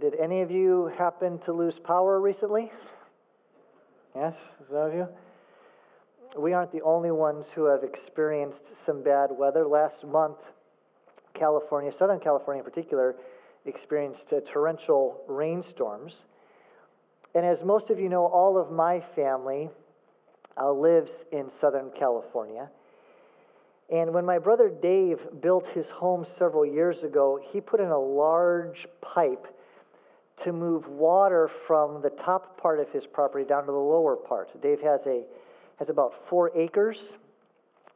Did any of you happen to lose power recently? Yes, some of you? We aren't the only ones who have experienced some bad weather. Last month, California, Southern California in particular, experienced uh, torrential rainstorms. And as most of you know, all of my family uh, lives in Southern California. And when my brother Dave built his home several years ago, he put in a large pipe to move water from the top part of his property down to the lower part. Dave has a has about four acres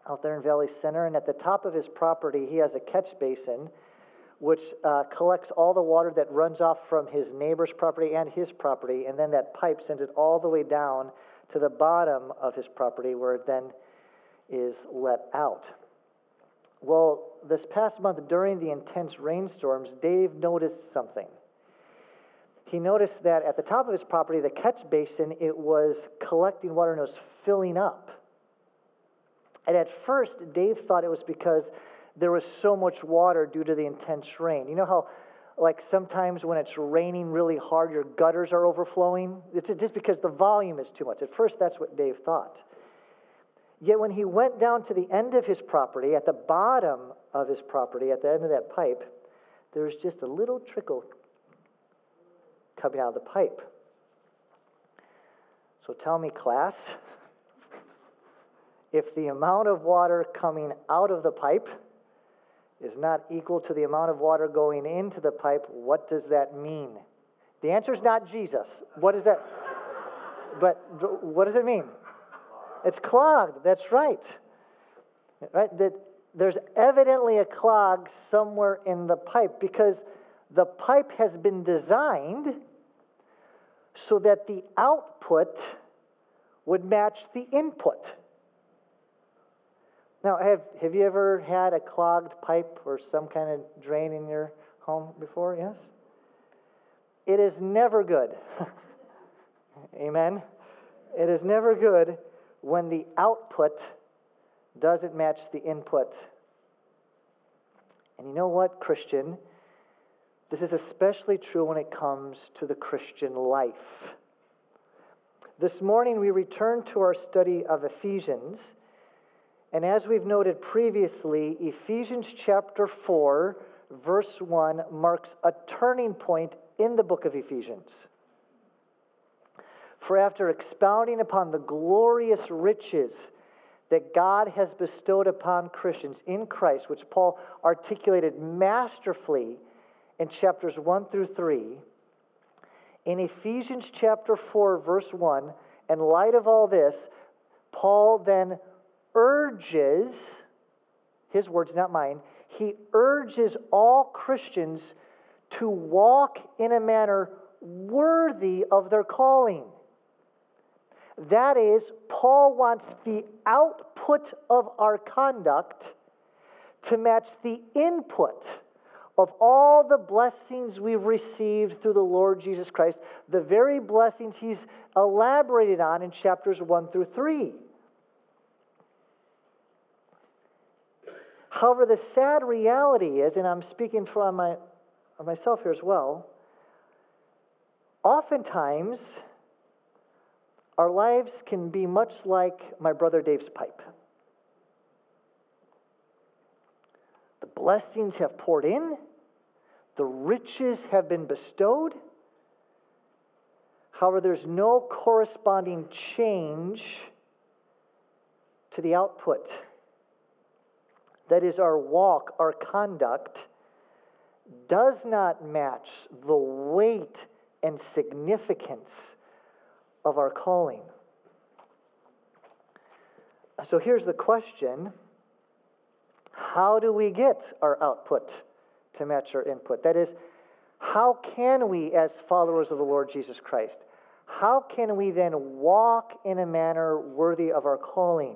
out there in Valley Center, and at the top of his property, he has a catch basin which uh, collects all the water that runs off from his neighbor's property and his property, and then that pipe sends it all the way down to the bottom of his property where it then is let out. Well, this past month during the intense rainstorms, Dave noticed something. He noticed that at the top of his property, the catch basin, it was collecting water and it was filling up. And at first, Dave thought it was because there was so much water due to the intense rain. You know how, like, sometimes when it's raining really hard, your gutters are overflowing? It's just because the volume is too much. At first, that's what Dave thought. Yet when he went down to the end of his property, at the bottom of his property, at the end of that pipe, there was just a little trickle coming out of the pipe. So tell me, class, if the amount of water coming out of the pipe is not equal to the amount of water going into the pipe, what does that mean? The answer is not Jesus. What is that? but what does it mean? It's clogged. That's right. Right? That there's evidently a clog somewhere in the pipe because the pipe has been designed so that the output would match the input. Now, have, have you ever had a clogged pipe or some kind of drain in your home before? Yes? It is never good. Amen? It is never good when the output doesn't match the input. And you know what, Christian? This is especially true when it comes to the Christian life. This morning we return to our study of Ephesians. And as we've noted previously, Ephesians chapter 4, verse 1 marks a turning point in the book of Ephesians. For after expounding upon the glorious riches that God has bestowed upon Christians in Christ, which Paul articulated masterfully in chapters 1 through 3, in Ephesians chapter 4, verse 1, in light of all this, Paul then urges, his words, not mine, he urges all Christians to walk in a manner worthy of their calling. That is, Paul wants the output of our conduct to match the input of all the blessings we've received through the Lord Jesus Christ, the very blessings he's elaborated on in chapters 1 through 3. However, the sad reality is, and I'm speaking for my, myself here as well, oftentimes our lives can be much like my brother Dave's pipe. The blessings have poured in, the riches have been bestowed. However, there's no corresponding change to the output. That is, our walk, our conduct, does not match the weight and significance of our calling. So here's the question How do we get our output to match our input? That is, how can we, as followers of the Lord Jesus Christ, how can we then walk in a manner worthy of our calling?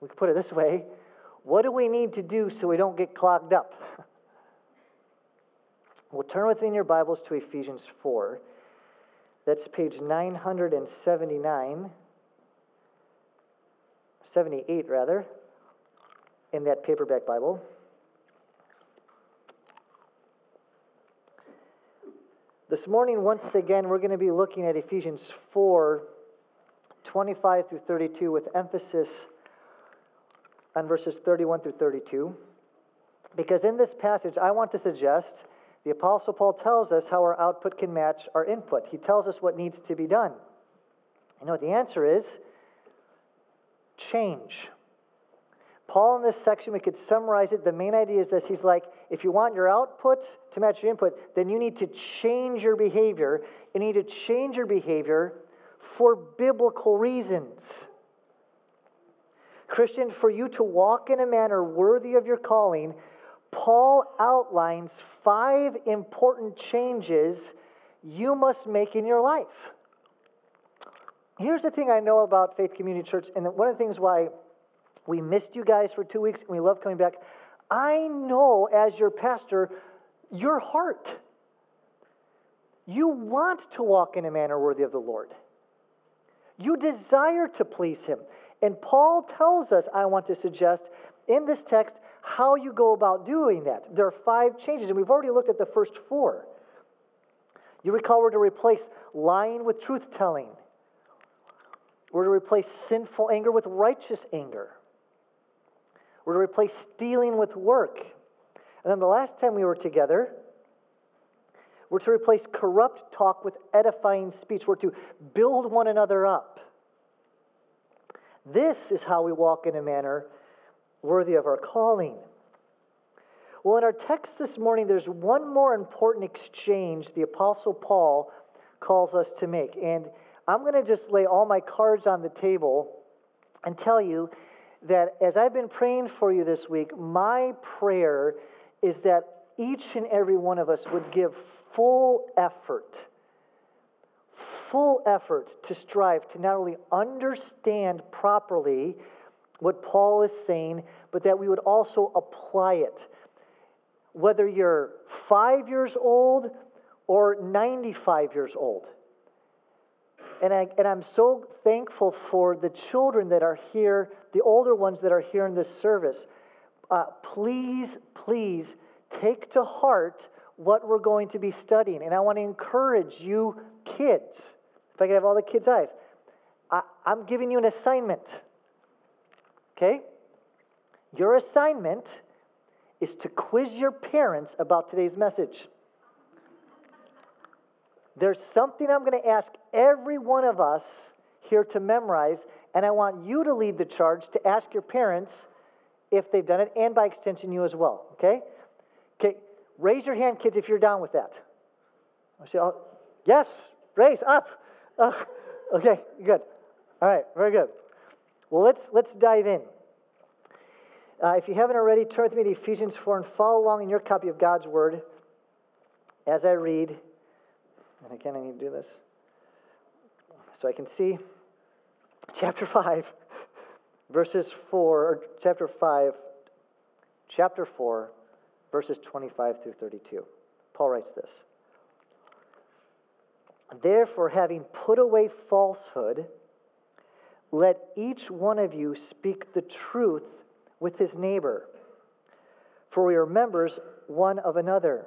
We could put it this way what do we need to do so we don't get clogged up? well, turn with me in your Bibles to Ephesians 4. That's page 979, 78 rather, in that paperback Bible. This morning, once again, we're going to be looking at Ephesians 4 25 through 32 with emphasis on verses 31 through 32. Because in this passage, I want to suggest the Apostle Paul tells us how our output can match our input. He tells us what needs to be done. You know what the answer is? Change. Paul, in this section, we could summarize it. The main idea is this He's like, if you want your output to match your input, then you need to change your behavior. You need to change your behavior for biblical reasons. Christian, for you to walk in a manner worthy of your calling, Paul outlines five important changes you must make in your life. Here's the thing I know about Faith Community Church, and one of the things why we missed you guys for two weeks and we love coming back. I know as your pastor, your heart. You want to walk in a manner worthy of the Lord. You desire to please Him. And Paul tells us, I want to suggest in this text, how you go about doing that. There are five changes, and we've already looked at the first four. You recall we're to replace lying with truth telling, we're to replace sinful anger with righteous anger, we're to replace stealing with work. And then the last time we were together, we're to replace corrupt talk with edifying speech. We're to build one another up. This is how we walk in a manner worthy of our calling. Well, in our text this morning, there's one more important exchange the Apostle Paul calls us to make. And I'm going to just lay all my cards on the table and tell you that as I've been praying for you this week, my prayer is that each and every one of us would give full effort, full effort to strive to not only understand properly what Paul is saying, but that we would also apply it. Whether you're five years old or 95 years old. And, I, and I'm so thankful for the children that are here, the older ones that are here in this service. Uh, please, please take to heart what we're going to be studying. And I want to encourage you, kids, if I can have all the kids' eyes, I, I'm giving you an assignment. Okay? Your assignment is to quiz your parents about today's message. There's something I'm going to ask every one of us here to memorize, and I want you to lead the charge to ask your parents if they've done it, and by extension, you as well. Okay? Okay. Raise your hand, kids, if you're down with that. Oh, yes, raise up. Okay, good. All right, very good. Well, let's, let's dive in. Uh, if you haven't already, turn with me to Ephesians 4 and follow along in your copy of God's Word as I read. And again, I need to do this so I can see chapter 5, verses 4, or chapter 5, chapter 4, verses 25 through 32. Paul writes this Therefore, having put away falsehood, let each one of you speak the truth with his neighbor, for we are members one of another.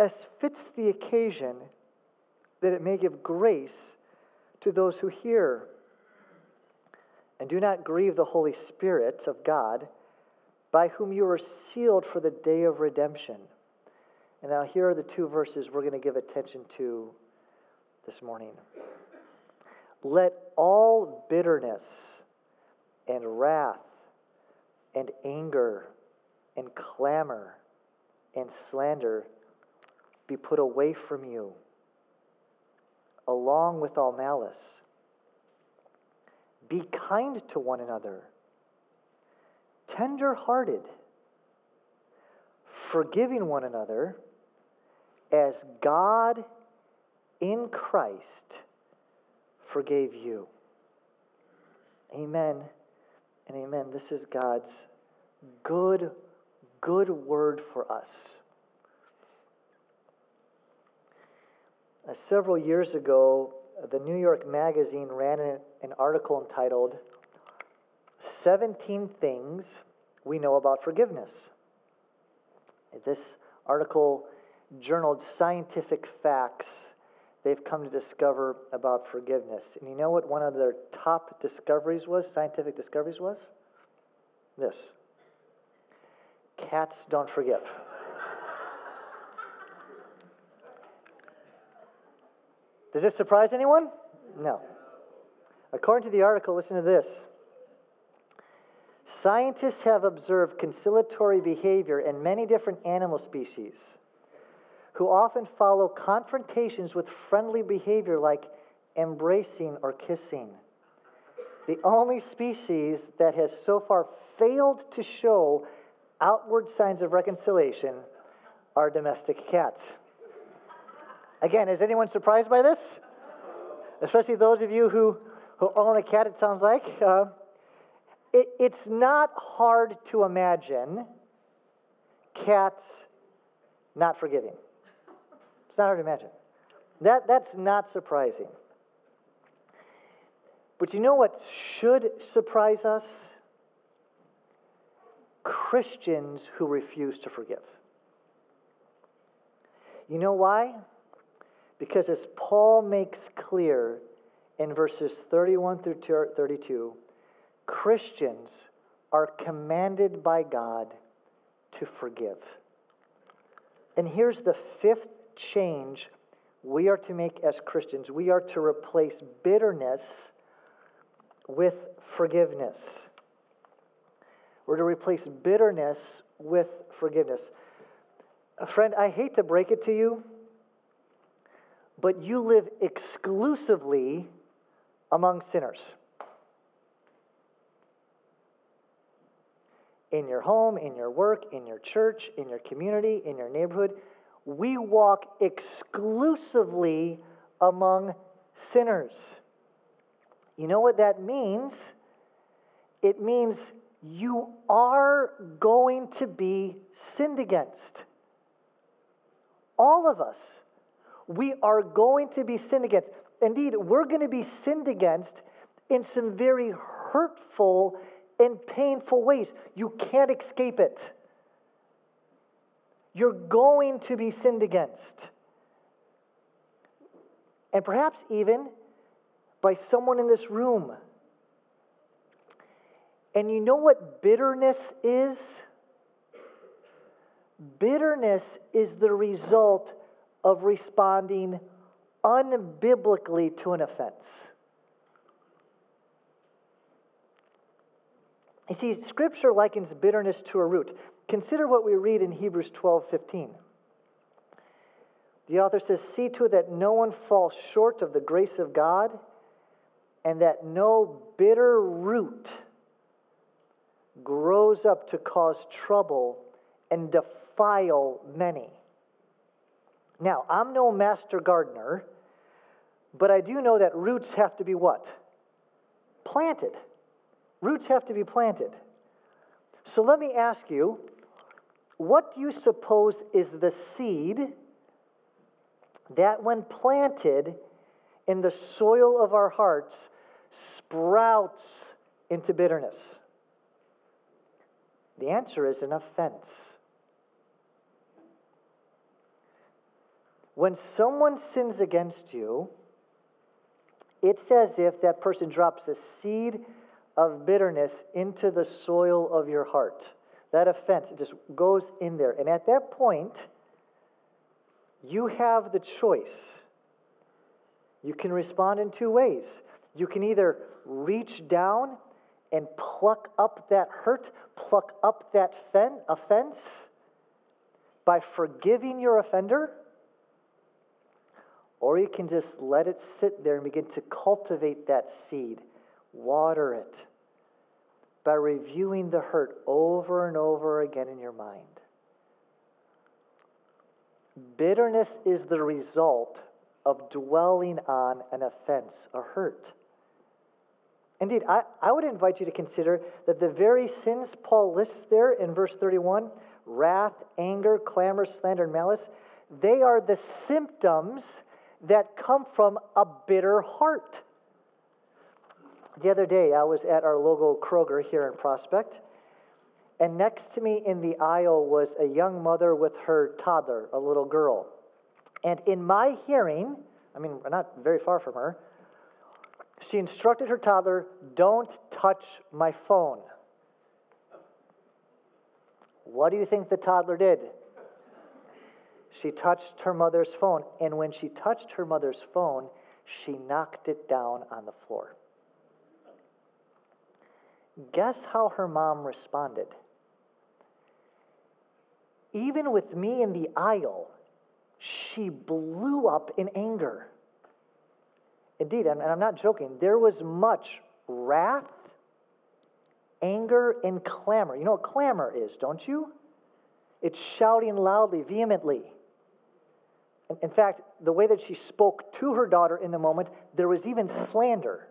as fits the occasion, that it may give grace to those who hear. And do not grieve the Holy Spirit of God, by whom you are sealed for the day of redemption. And now, here are the two verses we're going to give attention to this morning. Let all bitterness and wrath and anger and clamor and slander be put away from you, along with all malice. Be kind to one another, tender hearted, forgiving one another, as God in Christ forgave you. Amen and amen. This is God's good, good word for us. Uh, several years ago, the New York Magazine ran an, an article entitled 17 Things We Know About Forgiveness. This article journaled scientific facts they've come to discover about forgiveness. And you know what one of their top discoveries was, scientific discoveries was? This cats don't forgive. Does this surprise anyone? No. According to the article, listen to this. Scientists have observed conciliatory behavior in many different animal species who often follow confrontations with friendly behavior like embracing or kissing. The only species that has so far failed to show outward signs of reconciliation are domestic cats. Again, is anyone surprised by this? Especially those of you who, who own a cat, it sounds like. Uh, it, it's not hard to imagine cats not forgiving. It's not hard to imagine. That, that's not surprising. But you know what should surprise us? Christians who refuse to forgive. You know why? Because as Paul makes clear in verses 31 through 32, Christians are commanded by God to forgive. And here's the fifth change we are to make as Christians we are to replace bitterness with forgiveness. We're to replace bitterness with forgiveness. Friend, I hate to break it to you, but you live exclusively among sinners. In your home, in your work, in your church, in your community, in your neighborhood, we walk exclusively among sinners. You know what that means? It means you are going to be sinned against. All of us. We are going to be sinned against. Indeed, we're going to be sinned against in some very hurtful and painful ways. You can't escape it. You're going to be sinned against. And perhaps even by someone in this room. And you know what bitterness is? Bitterness is the result of responding unbiblically to an offense. You see, Scripture likens bitterness to a root. Consider what we read in Hebrews 12 15. The author says, See to it that no one falls short of the grace of God, and that no bitter root grows up to cause trouble and defile many. Now, I'm no master gardener, but I do know that roots have to be what? Planted. Roots have to be planted. So let me ask you what do you suppose is the seed that, when planted in the soil of our hearts, sprouts into bitterness? The answer is an offense. When someone sins against you, it's as if that person drops a seed of bitterness into the soil of your heart. That offense just goes in there. And at that point, you have the choice. You can respond in two ways. You can either reach down and pluck up that hurt, pluck up that fen- offense by forgiving your offender, or you can just let it sit there and begin to cultivate that seed, water it by reviewing the hurt over and over again in your mind. Bitterness is the result of dwelling on an offense, a hurt. Indeed, I, I would invite you to consider that the very sins Paul lists there in verse 31 wrath, anger, clamor, slander, and malice they are the symptoms that come from a bitter heart. The other day, I was at our local Kroger here in Prospect, and next to me in the aisle was a young mother with her toddler, a little girl. And in my hearing, I mean, not very far from her, she instructed her toddler, Don't touch my phone. What do you think the toddler did? She touched her mother's phone, and when she touched her mother's phone, she knocked it down on the floor. Guess how her mom responded? Even with me in the aisle, she blew up in anger. Indeed, and I'm not joking, there was much wrath, anger, and clamor. You know what clamor is, don't you? It's shouting loudly, vehemently. In fact, the way that she spoke to her daughter in the moment, there was even slander.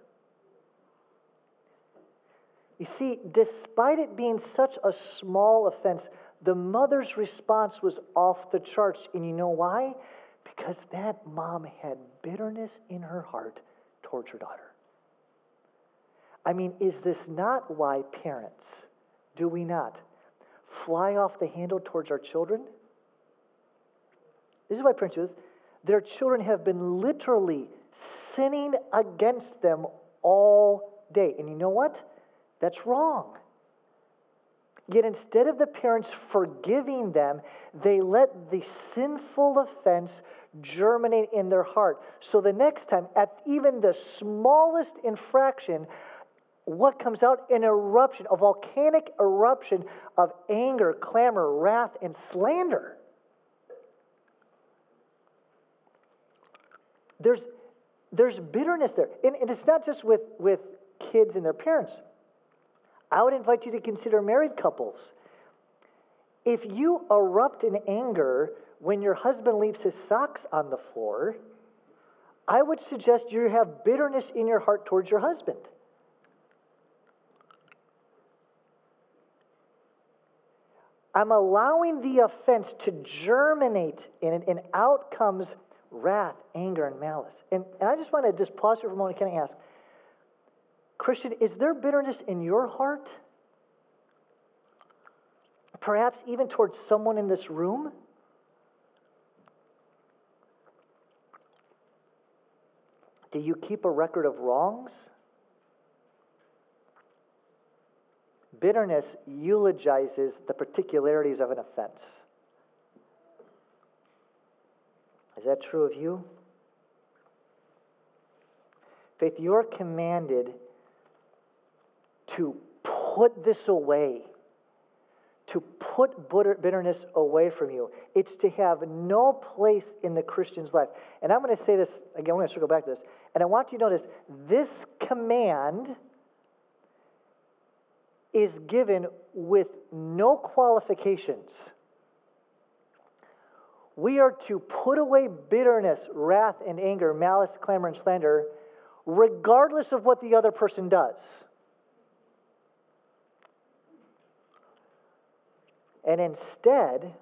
You see, despite it being such a small offense, the mother's response was off the charts. And you know why? Because that mom had bitterness in her heart towards her daughter. I mean, is this not why parents, do we not, fly off the handle towards our children? This is why this. Their children have been literally sinning against them all day. And you know what? That's wrong. Yet instead of the parents forgiving them, they let the sinful offense germinate in their heart. So the next time, at even the smallest infraction, what comes out? An eruption, a volcanic eruption of anger, clamor, wrath, and slander. There's, there's bitterness there. And, and it's not just with, with kids and their parents. I would invite you to consider married couples. If you erupt in anger when your husband leaves his socks on the floor, I would suggest you have bitterness in your heart towards your husband. I'm allowing the offense to germinate in it, and out comes wrath, anger, and malice. And, and I just want to just pause here for a moment kind of ask Christian, is there bitterness in your heart? Perhaps even towards someone in this room? Do you keep a record of wrongs? Bitterness eulogizes the particularities of an offense. Is that true of you? Faith, you're commanded to put this away, to put bitterness away from you. It's to have no place in the Christian's life. And I'm going to say this again, I'm going to circle back to this. And I want you to notice this command is given with no qualifications. We are to put away bitterness, wrath, and anger, malice, clamor, and slander, regardless of what the other person does. And instead,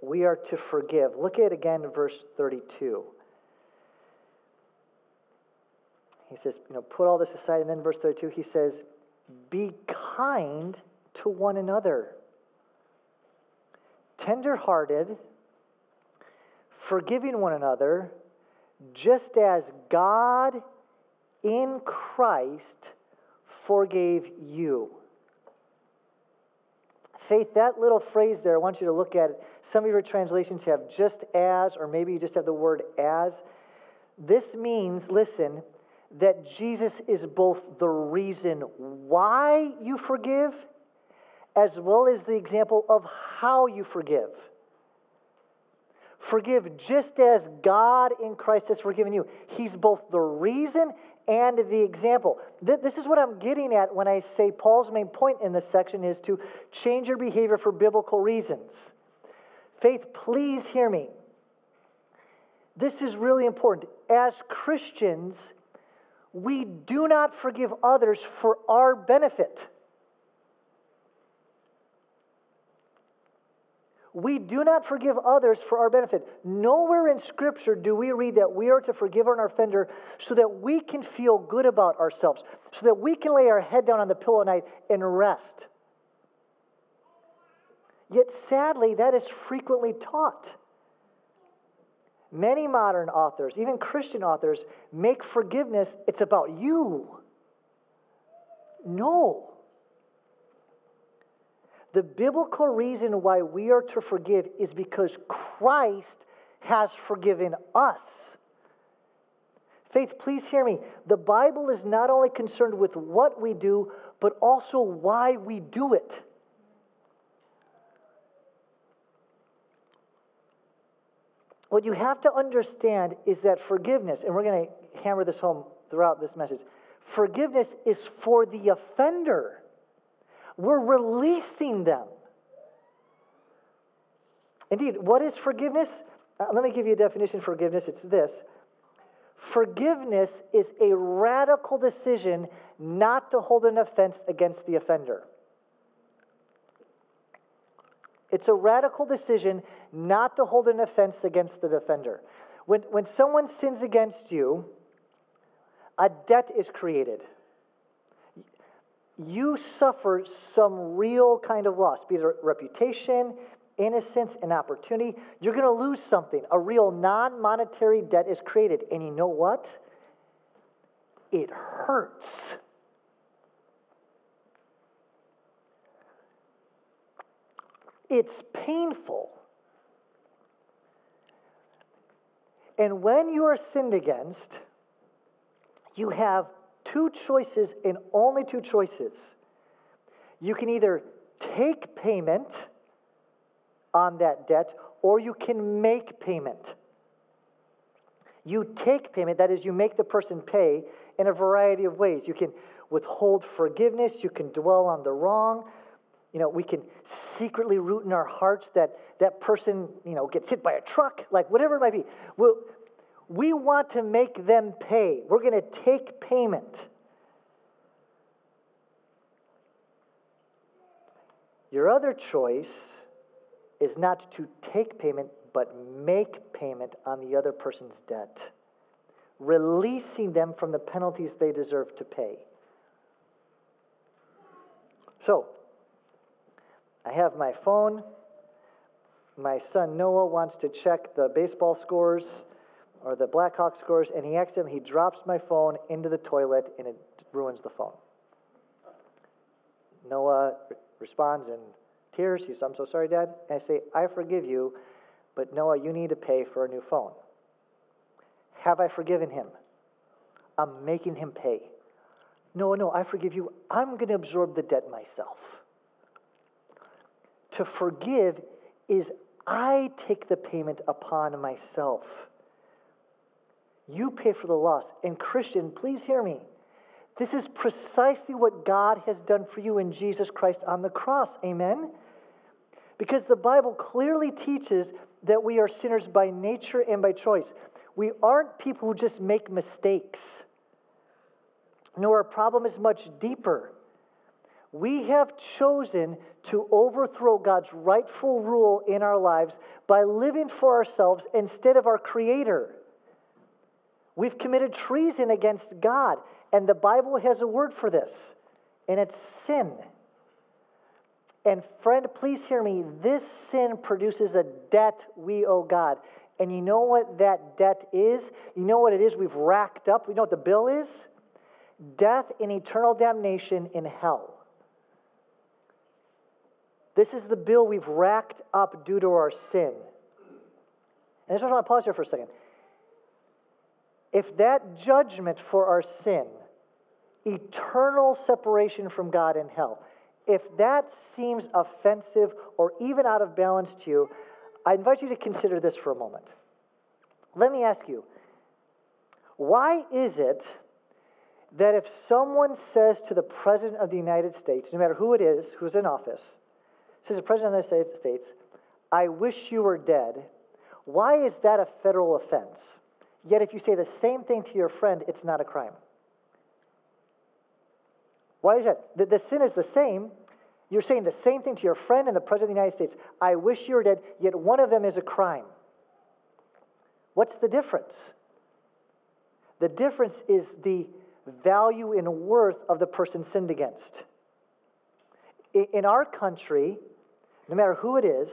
we are to forgive. Look at again verse 32. He says, you know, put all this aside. And then verse 32, he says, be kind to one another, tenderhearted, forgiving one another, just as God in Christ forgave you. Faith, that little phrase there, I want you to look at it. Some of your translations have just as, or maybe you just have the word as. This means, listen, that Jesus is both the reason why you forgive, as well as the example of how you forgive. Forgive just as God in Christ has forgiven you. He's both the reason and the example. This is what I'm getting at when I say Paul's main point in this section is to change your behavior for biblical reasons. Faith, please hear me. this is really important. As Christians, we do not forgive others for our benefit. We do not forgive others for our benefit. Nowhere in Scripture do we read that we are to forgive an offender so that we can feel good about ourselves, so that we can lay our head down on the pillow at night and rest. Yet sadly, that is frequently taught. Many modern authors, even Christian authors, make forgiveness, it's about you. No. The biblical reason why we are to forgive is because Christ has forgiven us. Faith, please hear me. The Bible is not only concerned with what we do, but also why we do it. What you have to understand is that forgiveness, and we're going to hammer this home throughout this message forgiveness is for the offender. We're releasing them. Indeed, what is forgiveness? Uh, let me give you a definition forgiveness. It's this Forgiveness is a radical decision not to hold an offense against the offender. It's a radical decision not to hold an offense against the offender. When, when someone sins against you, a debt is created. You suffer some real kind of loss, be it reputation, innocence, and opportunity. You're going to lose something. A real non monetary debt is created. And you know what? It hurts. It's painful. And when you are sinned against, you have two choices and only two choices. You can either take payment on that debt or you can make payment. You take payment, that is, you make the person pay in a variety of ways. You can withhold forgiveness, you can dwell on the wrong, you know, we can secretly root in our hearts that that person, you know, gets hit by a truck, like whatever it might be. We'll, we want to make them pay. We're going to take payment. Your other choice is not to take payment, but make payment on the other person's debt, releasing them from the penalties they deserve to pay. So, I have my phone. My son Noah wants to check the baseball scores or the Blackhawks scores, and he accidentally he drops my phone into the toilet and it ruins the phone. Noah re- responds in tears. He says, I'm so sorry, Dad. And I say, I forgive you, but Noah, you need to pay for a new phone. Have I forgiven him? I'm making him pay. No, no, I forgive you. I'm going to absorb the debt myself. To forgive is I take the payment upon myself. You pay for the loss. And, Christian, please hear me. This is precisely what God has done for you in Jesus Christ on the cross. Amen? Because the Bible clearly teaches that we are sinners by nature and by choice. We aren't people who just make mistakes. No, our problem is much deeper. We have chosen to overthrow God's rightful rule in our lives by living for ourselves instead of our Creator. We've committed treason against God, and the Bible has a word for this, and it's sin. And friend, please hear me. This sin produces a debt we owe God. And you know what that debt is? You know what it is we've racked up? You know what the bill is? Death and eternal damnation in hell. This is the bill we've racked up due to our sin. And I just want to pause here for a second. If that judgment for our sin, eternal separation from God in hell, if that seems offensive or even out of balance to you, I invite you to consider this for a moment. Let me ask you why is it that if someone says to the President of the United States, no matter who it is who's in office, says the President of the United States, I wish you were dead, Why is that a federal offense? Yet if you say the same thing to your friend, it's not a crime. Why is that? The, the sin is the same. You're saying the same thing to your friend and the President of the United States. I wish you were dead, yet one of them is a crime. What's the difference? The difference is the value and worth of the person sinned against. In our country, no matter who it is,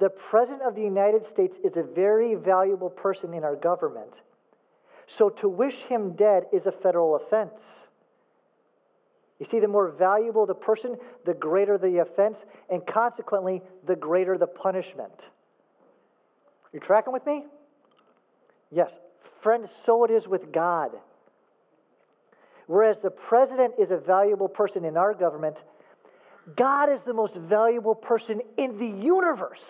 the President of the United States is a very valuable person in our government. So to wish him dead is a federal offense. You see, the more valuable the person, the greater the offense, and consequently, the greater the punishment. You tracking with me? Yes. Friend, so it is with God. Whereas the president is a valuable person in our government, God is the most valuable person in the universe.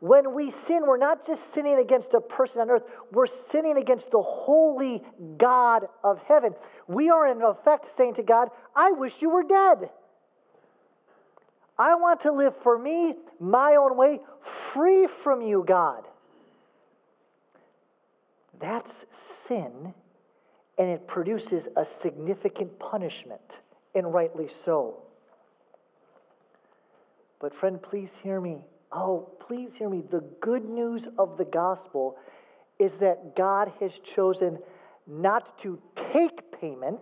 When we sin, we're not just sinning against a person on earth, we're sinning against the holy God of heaven. We are, in effect, saying to God, I wish you were dead. I want to live for me, my own way, free from you, God. That's sin, and it produces a significant punishment, and rightly so. But, friend, please hear me. Oh, please hear me. The good news of the gospel is that God has chosen not to take payment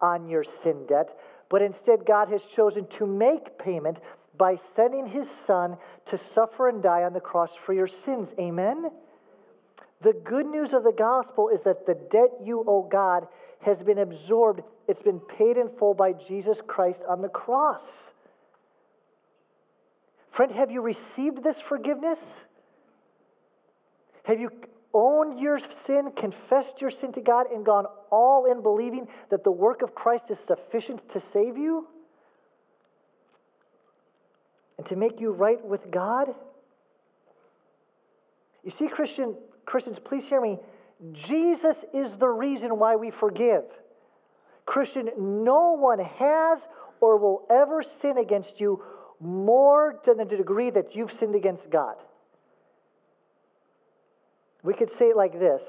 on your sin debt, but instead, God has chosen to make payment by sending his son to suffer and die on the cross for your sins. Amen? The good news of the gospel is that the debt you owe God has been absorbed, it's been paid in full by Jesus Christ on the cross. Friend, have you received this forgiveness? Have you owned your sin, confessed your sin to God, and gone all in believing that the work of Christ is sufficient to save you and to make you right with God? You see, Christian, Christians, please hear me. Jesus is the reason why we forgive. Christian, no one has or will ever sin against you more to the degree that you've sinned against God. We could say it like this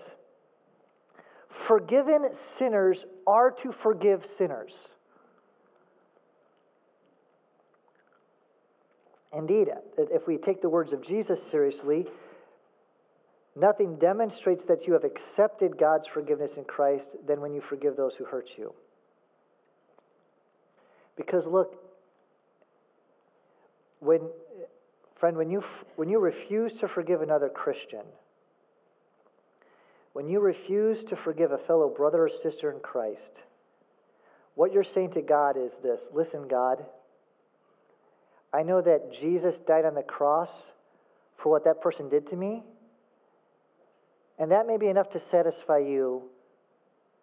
Forgiven sinners are to forgive sinners. Indeed, if we take the words of Jesus seriously, nothing demonstrates that you have accepted God's forgiveness in Christ than when you forgive those who hurt you. Because look, when, friend, when you, when you refuse to forgive another Christian, when you refuse to forgive a fellow brother or sister in Christ, what you're saying to God is this Listen, God, I know that Jesus died on the cross for what that person did to me, and that may be enough to satisfy you,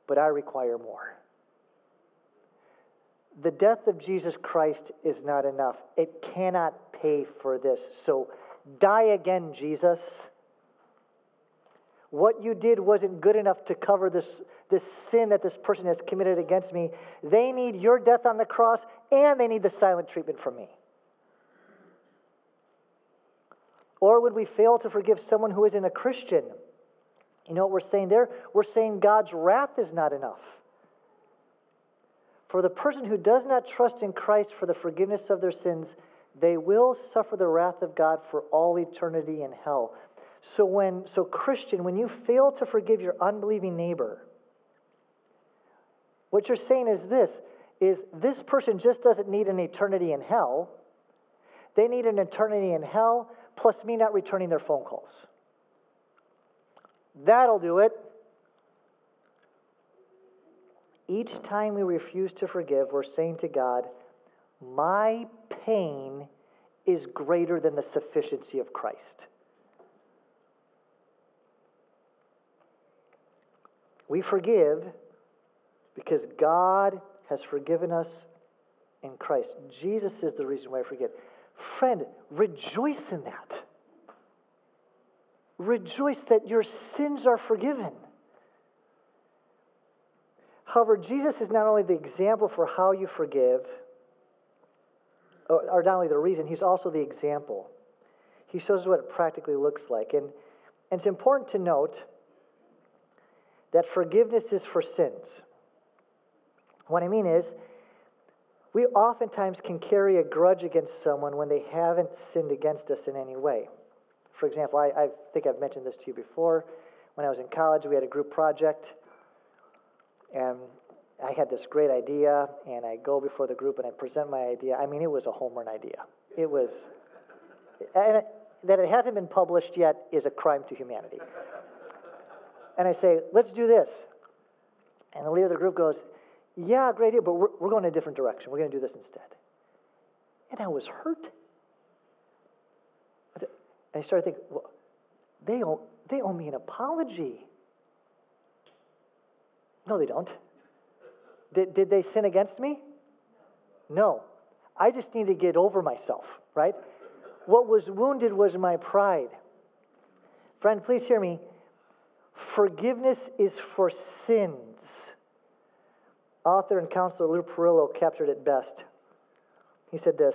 but I require more the death of Jesus Christ is not enough. It cannot pay for this. So die again, Jesus. What you did wasn't good enough to cover this, this sin that this person has committed against me. They need your death on the cross, and they need the silent treatment from me. Or would we fail to forgive someone who isn't a Christian? You know what we're saying there? We're saying God's wrath is not enough. For the person who does not trust in Christ for the forgiveness of their sins, they will suffer the wrath of God for all eternity in hell. So when so Christian, when you fail to forgive your unbelieving neighbor, what you're saying is this is this person just doesn't need an eternity in hell. They need an eternity in hell plus me not returning their phone calls. That'll do it. Each time we refuse to forgive, we're saying to God, My pain is greater than the sufficiency of Christ. We forgive because God has forgiven us in Christ. Jesus is the reason why I forgive. Friend, rejoice in that. Rejoice that your sins are forgiven. However, Jesus is not only the example for how you forgive, or, not only the reason, he's also the example. He shows us what it practically looks like. And, and it's important to note that forgiveness is for sins. What I mean is, we oftentimes can carry a grudge against someone when they haven't sinned against us in any way. For example, I, I think I've mentioned this to you before. When I was in college, we had a group project, and I had this great idea, and I go before the group and I present my idea. I mean, it was a home run idea. It was, and it, that it hasn't been published yet is a crime to humanity. And I say, let's do this. And the leader of the group goes, yeah, great idea, but we're, we're going in a different direction. We're going to do this instead. And I was hurt. And I started thinking, well, they owe, they owe me an apology. No, they don't. Did, did they sin against me? No. I just need to get over myself, right? What was wounded was my pride. Friend, please hear me. Forgiveness is for sins. Author and counselor Lou Priolo captured it best. He said this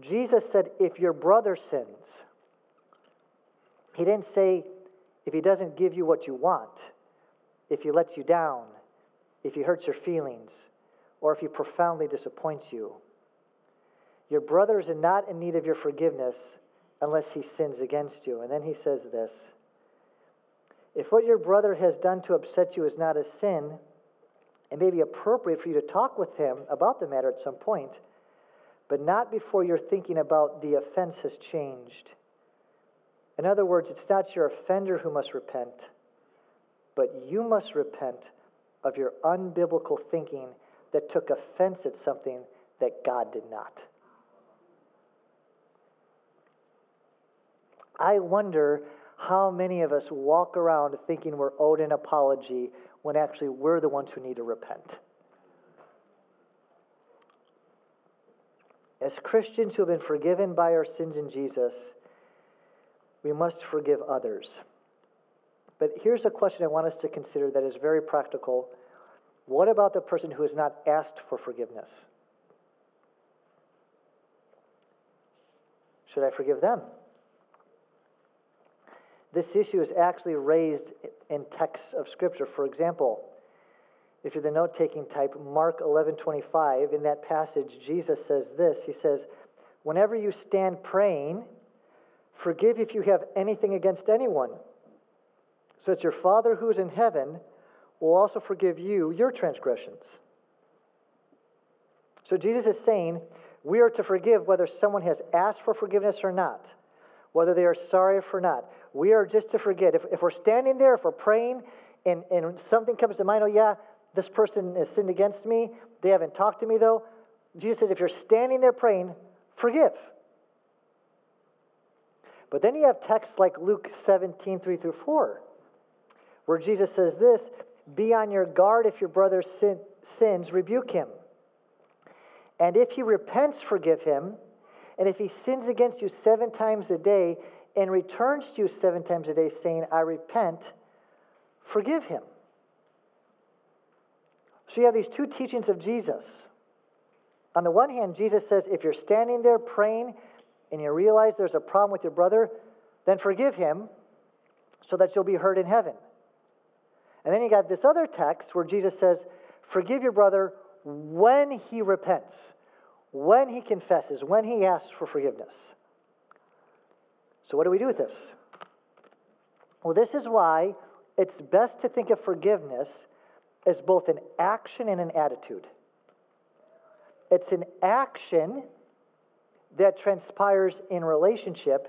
Jesus said, If your brother sins, he didn't say, if he doesn't give you what you want, if he lets you down, if he hurts your feelings, or if he profoundly disappoints you. Your brother is not in need of your forgiveness unless he sins against you. And then he says this If what your brother has done to upset you is not a sin, it may be appropriate for you to talk with him about the matter at some point, but not before your thinking about the offense has changed. In other words, it's not your offender who must repent, but you must repent of your unbiblical thinking that took offense at something that God did not. I wonder how many of us walk around thinking we're owed an apology when actually we're the ones who need to repent. As Christians who have been forgiven by our sins in Jesus, we must forgive others. But here's a question I want us to consider that is very practical. What about the person who has not asked for forgiveness? Should I forgive them? This issue is actually raised in texts of Scripture. For example, if you're the note taking type, Mark 11:25, in that passage, Jesus says this. He says, Whenever you stand praying, forgive if you have anything against anyone, so that your Father who is in heaven will also forgive you your transgressions. So Jesus is saying we are to forgive whether someone has asked for forgiveness or not, whether they are sorry or not. We are just to forget. If, if we're standing there, if we're praying, and, and something comes to mind, oh, yeah, this person has sinned against me, they haven't talked to me, though. Jesus says, if you're standing there praying, forgive. But then you have texts like Luke 17, 3 through 4, where Jesus says this Be on your guard if your brother sin, sins, rebuke him. And if he repents, forgive him. And if he sins against you seven times a day and returns to you seven times a day, saying, I repent, forgive him. So you have these two teachings of Jesus. On the one hand, Jesus says, if you're standing there praying and you realize there's a problem with your brother, then forgive him so that you'll be heard in heaven. And then you got this other text where Jesus says, Forgive your brother when he repents, when he confesses, when he asks for forgiveness. So, what do we do with this? Well, this is why it's best to think of forgiveness as both an action and an attitude. It's an action that transpires in relationship,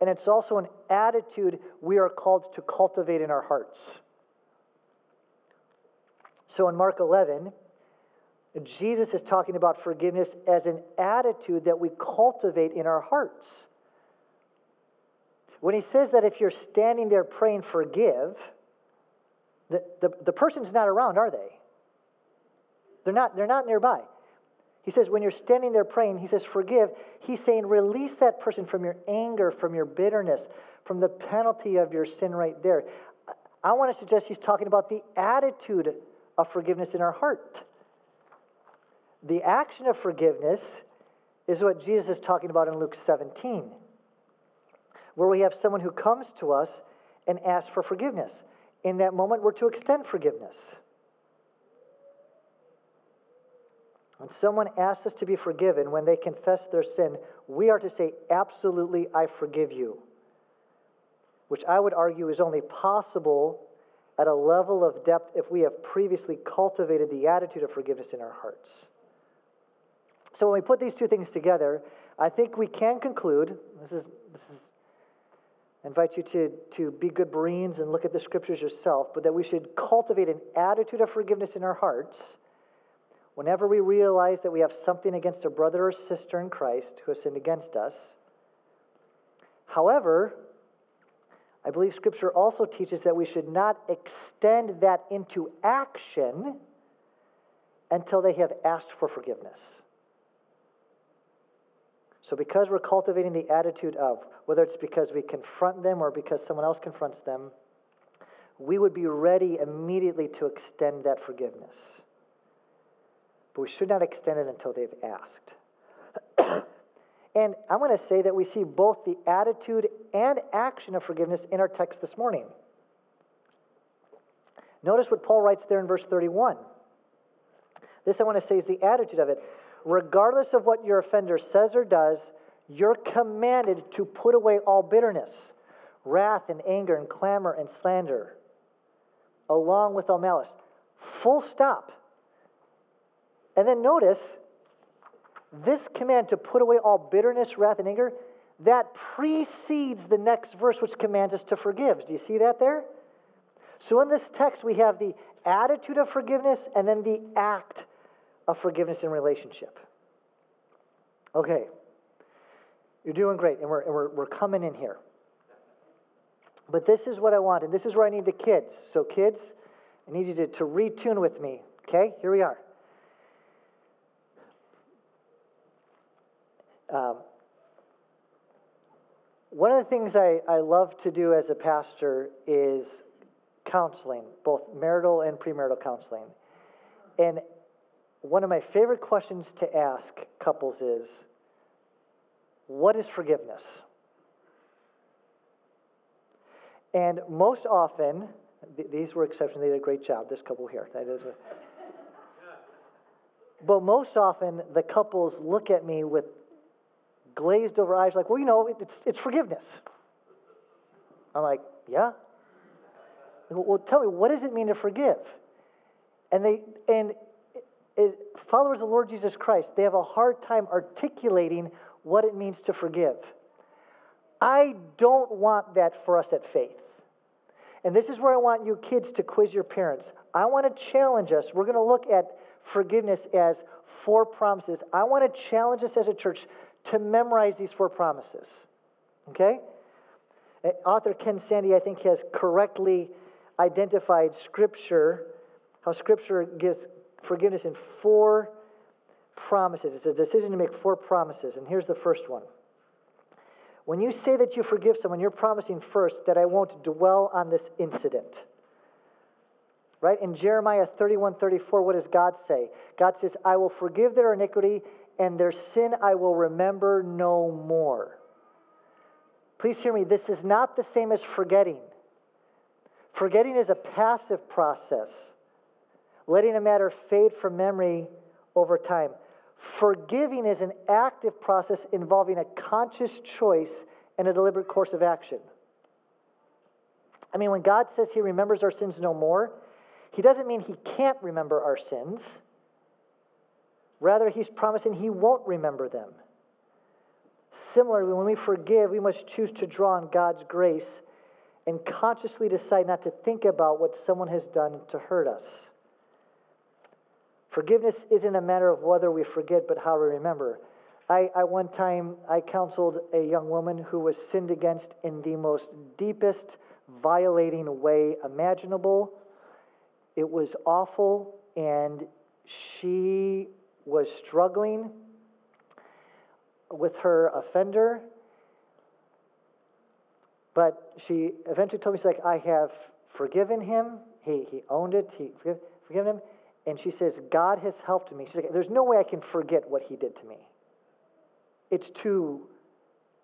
and it's also an attitude we are called to cultivate in our hearts. So in Mark 11, Jesus is talking about forgiveness as an attitude that we cultivate in our hearts. When he says that if you're standing there praying, forgive, the, the, the person's not around, are they? They're not, they're not nearby. He says, when you're standing there praying, he says, forgive. He's saying, release that person from your anger, from your bitterness, from the penalty of your sin right there. I want to suggest he's talking about the attitude of forgiveness in our heart. The action of forgiveness is what Jesus is talking about in Luke 17. where we have someone who comes to us and asks for forgiveness. In that moment, we're to extend forgiveness. When someone asks us to be forgiven, when they confess their sin, we are to say, Absolutely, I forgive you. Which I would argue is only possible at a level of depth if we have previously cultivated the attitude of forgiveness in our hearts. So when we put these two things together, I think we can conclude this is, this is I invite you to, to be good Bereans and look at the scriptures yourself, but that we should cultivate an attitude of forgiveness in our hearts whenever we realize that we have something against a brother or sister in Christ who has sinned against us. However, I believe Scripture also teaches that we should not extend that into action until they have asked for forgiveness. So, because we're cultivating the attitude of, whether it's because we confront them or because someone else confronts them, we would be ready immediately to extend that forgiveness. But we should not extend it until they've asked. and I'm going to say that we see both the attitude and action of forgiveness in our text this morning. Notice what Paul writes there in verse 31. This I want to say is the attitude of it. Regardless of what your offender says or does, you're commanded to put away all bitterness, wrath and anger and clamor and slander, along with all malice. Full stop. And then notice this command to put away all bitterness, wrath, and anger, that precedes the next verse, which commands us to forgive. Do you see that there? So in this text, we have the attitude of forgiveness and then the act of forgiveness in relationship. Okay. You're doing great, and we're, and we're, we're coming in here. But this is what I want, and this is where I need the kids. So, kids, I need you to, to retune with me. Okay? Here we are. Um, one of the things I, I love to do as a pastor is counseling, both marital and premarital counseling. And one of my favorite questions to ask couples is what is forgiveness? And most often, th- these were exceptions, they did a great job, this couple here. That is but most often, the couples look at me with glazed over eyes, like, well, you know, it's, it's forgiveness. I'm like, yeah? Well, tell me, what does it mean to forgive? And they, and it, followers of the Lord Jesus Christ, they have a hard time articulating what it means to forgive. I don't want that for us at faith. And this is where I want you kids to quiz your parents. I want to challenge us. We're going to look at forgiveness as four promises. I want to challenge us as a church to memorize these four promises. Okay? Uh, author Ken Sande, I think, has correctly identified Scripture, how Scripture gives forgiveness in four promises. It's a decision to make four promises. And here's the first one. When you say that you forgive someone, you're promising first that I won't dwell on this incident. Right? In Jeremiah 31 34, what does God say? God says, I will forgive their iniquity and their sin I will remember no more. Please hear me, this is not the same as forgetting. Forgetting is a passive process, letting a matter fade from memory over time. Forgiving is an active process involving a conscious choice and a deliberate course of action. I mean, when God says He remembers our sins no more, He doesn't mean He can't remember our sins. Rather, he's promising he won't remember them. Similarly, when we forgive, we must choose to draw on God's grace and consciously decide not to think about what someone has done to hurt us. Forgiveness isn't a matter of whether we forget, but how we remember. I, I one time I counseled a young woman who was sinned against in the most deepest, violating way imaginable. It was awful, and she was struggling with her offender, but she eventually told me, she's like, I have forgiven him. He, he owned it. He forgive, forgiven him. And she says, God has helped me. She's like, there's no way I can forget what he did to me. It's too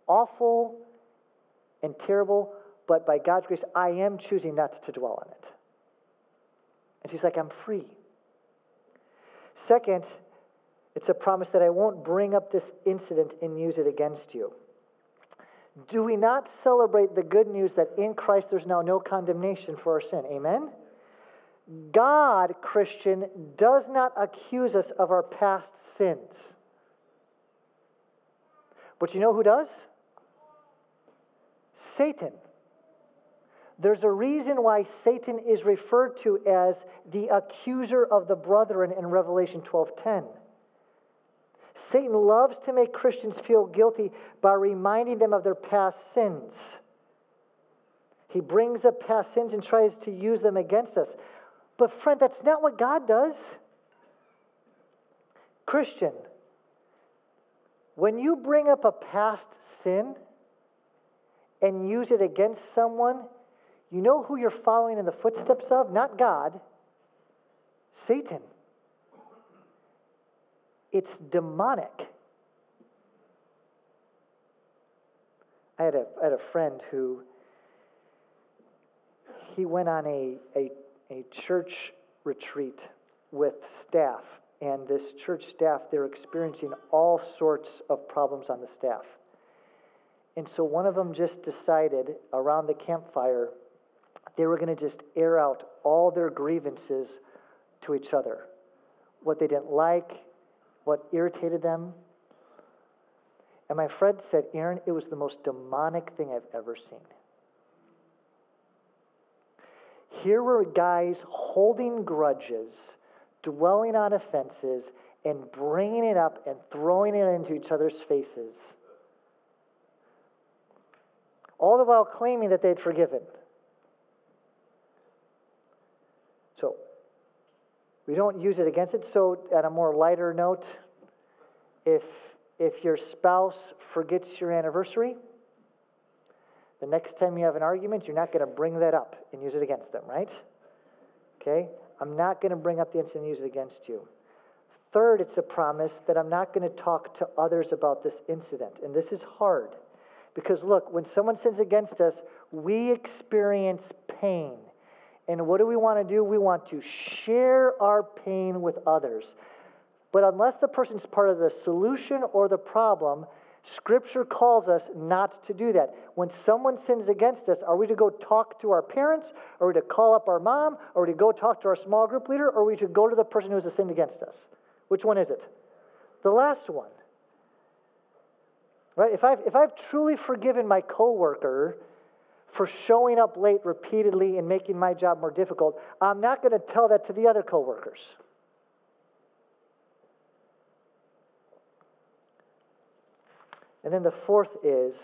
awful and terrible, but by God's grace, I am choosing not to dwell on it. And she's like, I'm free. Second, it's a promise that I won't bring up this incident and use it against you. Do we not celebrate the good news that in Christ there's now no condemnation for our sin? Amen? God, Christian, does not accuse us of our past sins. But you know who does? Satan. There's a reason why Satan is referred to as the accuser of the brethren in Revelation 12:10. Satan loves to make Christians feel guilty by reminding them of their past sins. He brings up past sins and tries to use them against us. But, friend, that's not what God does. Christian, when you bring up a past sin and use it against someone, you know who you're following in the footsteps of? Not God, Satan. It's demonic. I had a, had a friend who he went on a, a, a church retreat with staff, and this church staff, they're experiencing all sorts of problems on the staff. And so one of them just decided around the campfire they were going to just air out all their grievances to each other. What they didn't like, what irritated them. And my friend said, Aaron, it was the most demonic thing I've ever seen. Here were guys holding grudges, dwelling on offenses, and bringing it up and throwing it into each other's faces. All the while claiming that they'd forgiven. So, we don't use it against it. So, at a more lighter note, if, if your spouse forgets your anniversary, the next time you have an argument, you're not going to bring that up and use it against them, right? Okay? I'm not going to bring up the incident and use it against you. Third, it's a promise that I'm not going to talk to others about this incident. And this is hard because, look, when someone sins against us, we experience pain. And what do we want to do? We want to share our pain with others. But unless the person's part of the solution or the problem, Scripture calls us not to do that. When someone sins against us, are we to go talk to our parents? Are we to call up our mom? Are we to go talk to our small group leader? Or are we to go to the person who has sinned against us? Which one is it? The last one. Right? If I've, if I've truly forgiven my coworker for showing up late repeatedly and making my job more difficult, I'm not going to tell that to the other coworkers. And then the fourth is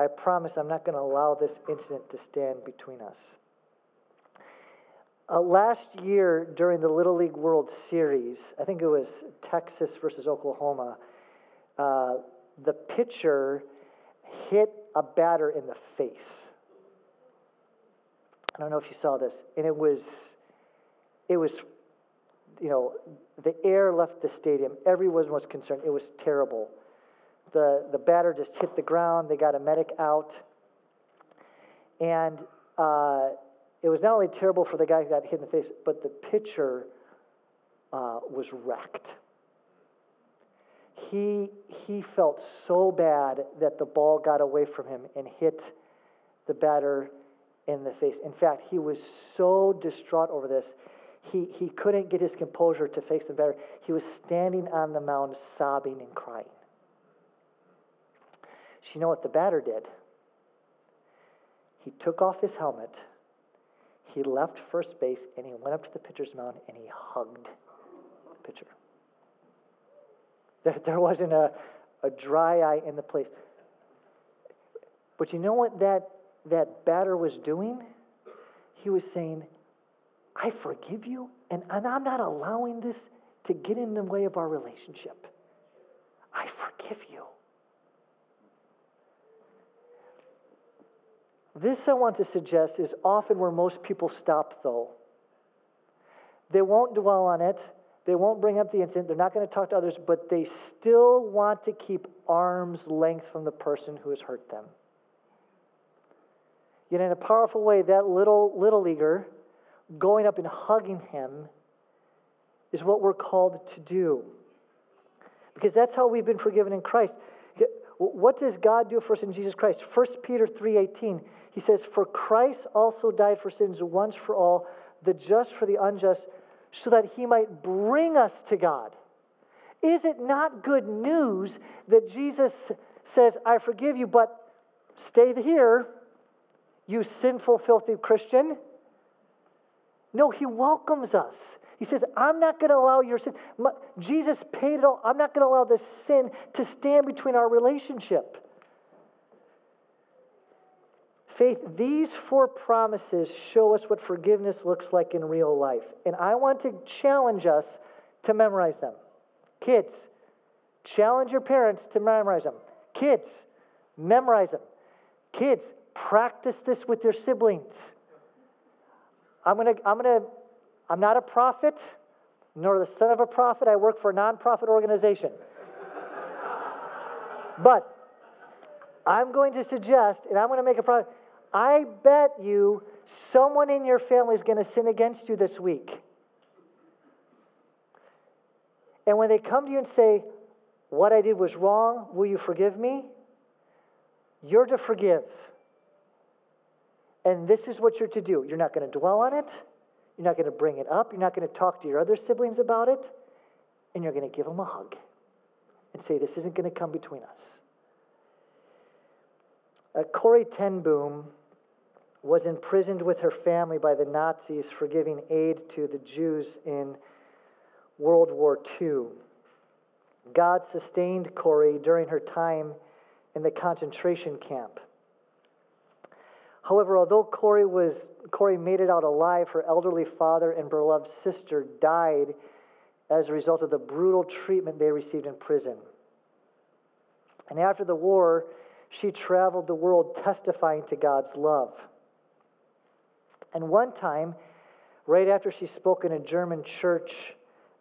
I promise I'm not going to allow this incident to stand between us. Uh, last year, during the Little League World Series, I think it was Texas versus Oklahoma, uh, the pitcher hit a batter in the face. I don't know if you saw this, and it was, it was, you know, the air left the stadium. Everyone was concerned. It was terrible. The the batter just hit the ground. They got a medic out, and uh, it was not only terrible for the guy who got hit in the face, but the pitcher uh, was wrecked he, he felt so bad that the ball got away from him and hit the batter in the face. In fact, he was so distraught over this, he, he couldn't get his composure to face the batter. He was standing on the mound sobbing and crying. So you know what the batter did? He took off his helmet, he left first base, and he went up to the pitcher's mound and he hugged the pitcher. There, there wasn't a, a dry eye in the place. But you know what that, that batter was doing? He was saying, I forgive you, and, and I'm not allowing this to get in the way of our relationship. I forgive you. This, I want to suggest, is often where most people stop, though. They won't dwell on it. They won't bring up the incident. They're not going to talk to others, but they still want to keep arm's length from the person who has hurt them. Yet, in a powerful way, that little, little leaguer going up and hugging him is what we're called to do. Because that's how we've been forgiven in Christ. What does God do for us in Jesus Christ? 1 Peter 3:18. He says, "For Christ also died for sins once for all, the just for the unjust, so that he might bring us to God." Is it not good news that Jesus says, "I forgive you, but stay here, you sinful, filthy Christian"? No, he welcomes us. He says, I'm not going to allow your sin. My, Jesus paid it all. I'm not going to allow this sin to stand between our relationship. Faith, these four promises show us what forgiveness looks like in real life. And I want to challenge us to memorize them. Kids, challenge your parents to memorize them. Kids, memorize them. Kids, practice this with your siblings. I'm going to I'm going to I'm not a prophet, nor the son of a prophet. I work for a nonprofit organization. but I'm going to suggest, and I'm going to make a promise. I bet you someone in your family is going to sin against you this week. And when they come to you and say, What I did was wrong, will you forgive me? You're to forgive. And this is what you're to do. You're not going to dwell on it. You're not going to bring it up. You're not going to talk to your other siblings about it. And you're going to give them a hug and say, This isn't going to come between us. Uh, Corrie ten Boom was imprisoned with her family by the Nazis for giving aid to the Jews in World War II. God sustained Corrie during her time in the concentration camp. However, although Corrie, was, Corrie made it out alive, her elderly father and beloved sister died as a result of the brutal treatment they received in prison. And after the war, she traveled the world testifying to God's love. And one time, right after she spoke in a German church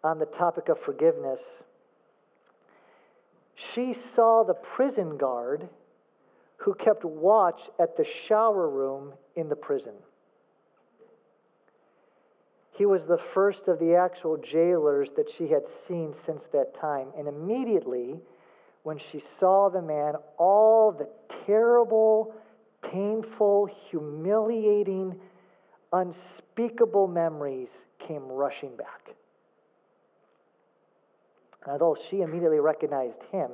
on the topic of forgiveness, she saw the prison guard who kept watch at the shower room in the prison. He was the first of the actual jailers that she had seen since that time. And immediately, when she saw the man, all the terrible, painful, humiliating, unspeakable memories came rushing back. And although she immediately recognized him,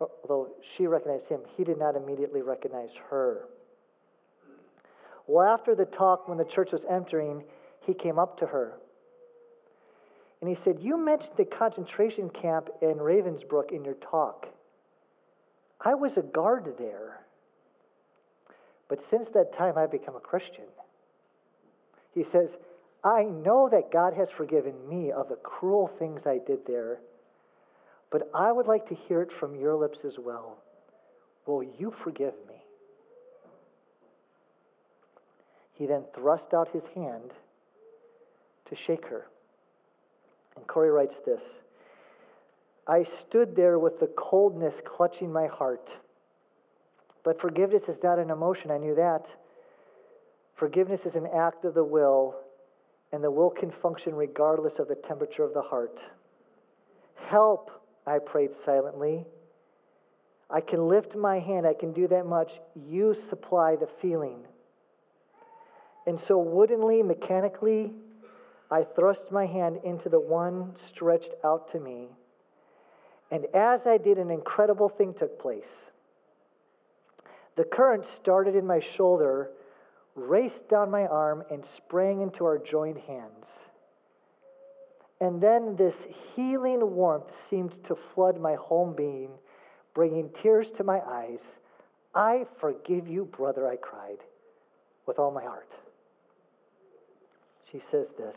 although she recognized him, he did not immediately recognize her. Well, after the talk, when the church was entering, he came up to her. And he said, You mentioned the concentration camp in Ravensbrück in your talk. I was a guard there. But since that time, I've become a Christian. He says, I know that God has forgiven me of the cruel things I did there but I would like to hear it from your lips as well. Will you forgive me? He then thrust out his hand to shake her. And Corrie writes this I stood there with the coldness clutching my heart. But forgiveness is not an emotion, I knew that. Forgiveness is an act of the will, and the will can function regardless of the temperature of the heart. Help, I prayed silently. I can lift my hand, I can do that much. You supply the feeling. And so, woodenly, mechanically, I thrust my hand into the one stretched out to me. And as I did, an incredible thing took place. The current started in my shoulder, raced down my arm, and sprang into our joined hands. And then this healing warmth seemed to flood my whole being, bringing tears to my eyes. I forgive you, brother, I cried with all my heart. She says this,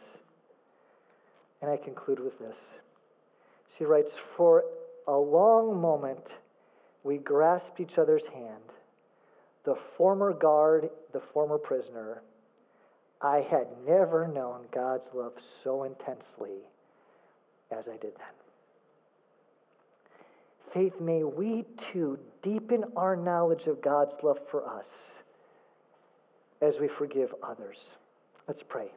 and I conclude with this. She writes, For a long moment, we grasped each other's hand. The former guard, the former prisoner. I had never known God's love so intensely as I did then. Faith, may we too deepen our knowledge of God's love for us as we forgive others. Let's pray.